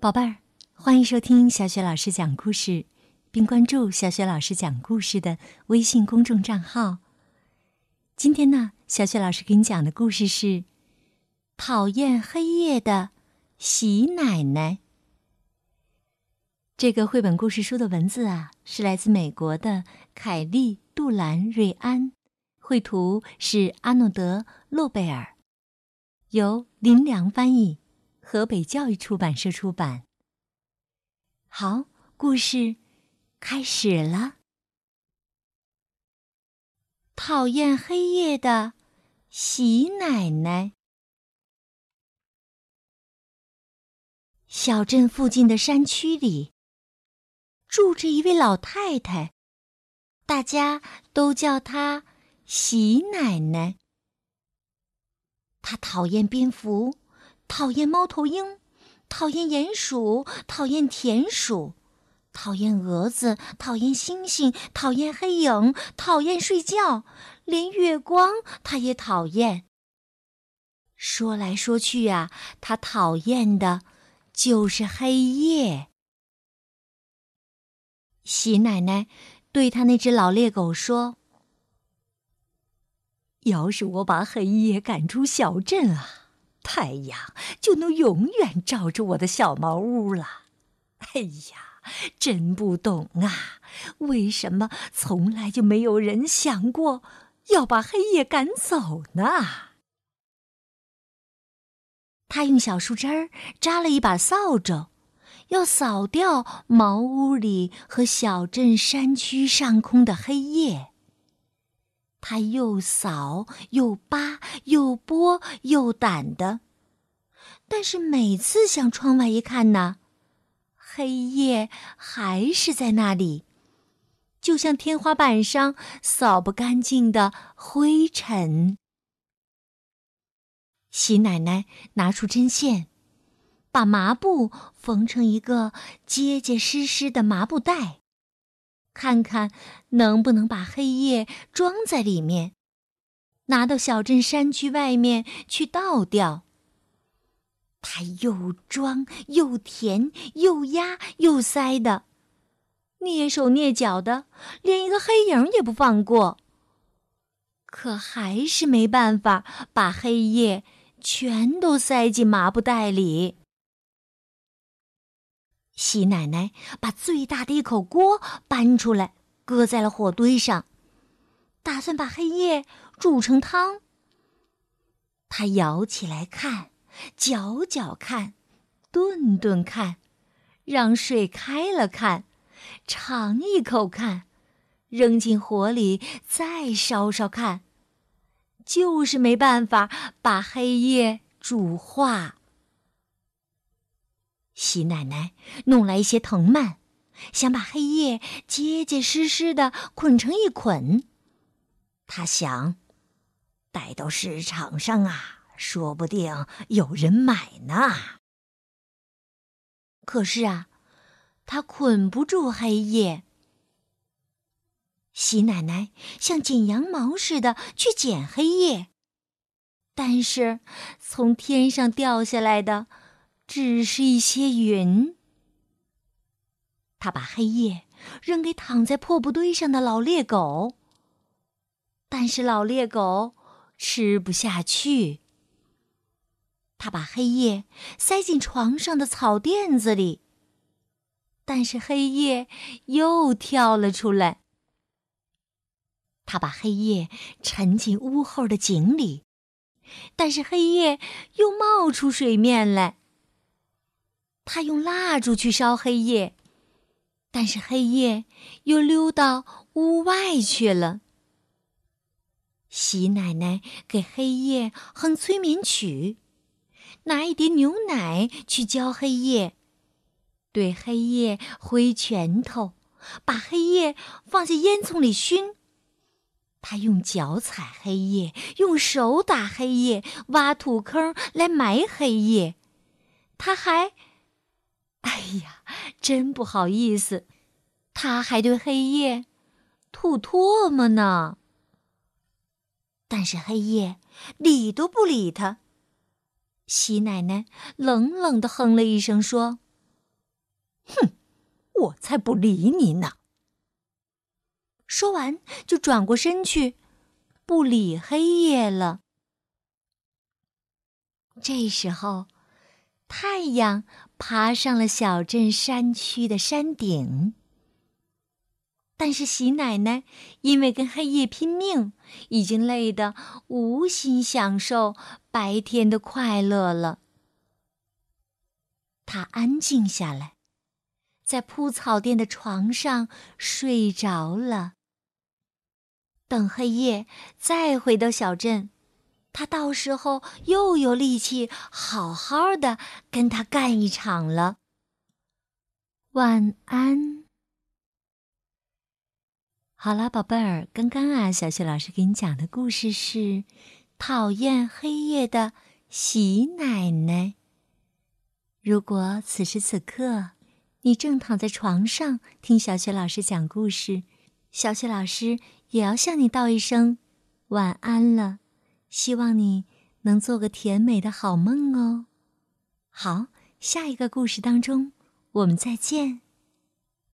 宝贝儿，欢迎收听小雪老师讲故事，并关注小雪老师讲故事的微信公众账号。今天呢，小雪老师给你讲的故事是《讨厌黑夜的喜奶奶》。这个绘本故事书的文字啊，是来自美国的凯利·杜兰瑞安，绘图是阿诺德·洛贝尔，由林良翻译。河北教育出版社出版。好，故事开始了。讨厌黑夜的喜奶奶。小镇附近的山区里，住着一位老太太，大家都叫她喜奶奶。她讨厌蝙蝠。讨厌猫头鹰，讨厌鼹鼠，讨厌田鼠，讨厌蛾子，讨厌星星，讨厌黑影，讨厌睡觉，连月光他也讨厌。说来说去呀，他讨厌的就是黑夜。喜奶奶对他那只老猎狗说：“要是我把黑夜赶出小镇啊！”太阳就能永远照着我的小茅屋了。哎呀，真不懂啊！为什么从来就没有人想过要把黑夜赶走呢？他用小树枝儿扎了一把扫帚，要扫掉茅屋里和小镇山区上空的黑夜。他又扫又扒又拨又掸的，但是每次向窗外一看呢，黑夜还是在那里，就像天花板上扫不干净的灰尘。喜奶奶拿出针线，把麻布缝成一个结结实实的麻布袋。看看能不能把黑夜装在里面，拿到小镇山区外面去倒掉。他又装又填又压又塞的，蹑手蹑脚的，连一个黑影也不放过。可还是没办法把黑夜全都塞进麻布袋里。喜奶奶把最大的一口锅搬出来，搁在了火堆上，打算把黑夜煮成汤。她舀起来看，搅搅看，炖炖看，让水开了看，尝一口看，扔进火里再烧烧看，就是没办法把黑夜煮化。喜奶奶弄来一些藤蔓，想把黑夜结结实实的捆成一捆。他想，带到市场上啊，说不定有人买呢。可是啊，他捆不住黑夜。喜奶奶像剪羊毛似的去剪黑夜，但是从天上掉下来的。只是一些云。他把黑夜扔给躺在破布堆上的老猎狗，但是老猎狗吃不下去。他把黑夜塞进床上的草垫子里，但是黑夜又跳了出来。他把黑夜沉进屋后的井里，但是黑夜又冒出水面来。他用蜡烛去烧黑夜，但是黑夜又溜到屋外去了。喜奶奶给黑夜哼催眠曲，拿一碟牛奶去浇黑夜，对黑夜挥拳头，把黑夜放在烟囱里熏。他用脚踩黑夜，用手打黑夜，挖土坑来埋黑夜。他还。哎呀，真不好意思，他还对黑夜吐唾沫呢。但是黑夜理都不理他。喜奶奶冷冷的哼了一声，说：“哼，我才不理你呢！说完，就转过身去，不理黑夜了。这时候，太阳爬上了小镇山区的山顶。但是喜奶奶因为跟黑夜拼命，已经累得无心享受白天的快乐了。她安静下来，在铺草垫的床上睡着了。等黑夜再回到小镇，他到时候又有力气好好的跟他干一场了。晚安。好了，宝贝儿，刚刚啊，小雪老师给你讲的故事是《讨厌黑夜的喜奶奶》。如果此时此刻你正躺在床上听小雪老师讲故事，小雪老师也要向你道一声晚安了。希望你能做个甜美的好梦哦。好，下一个故事当中，我们再见。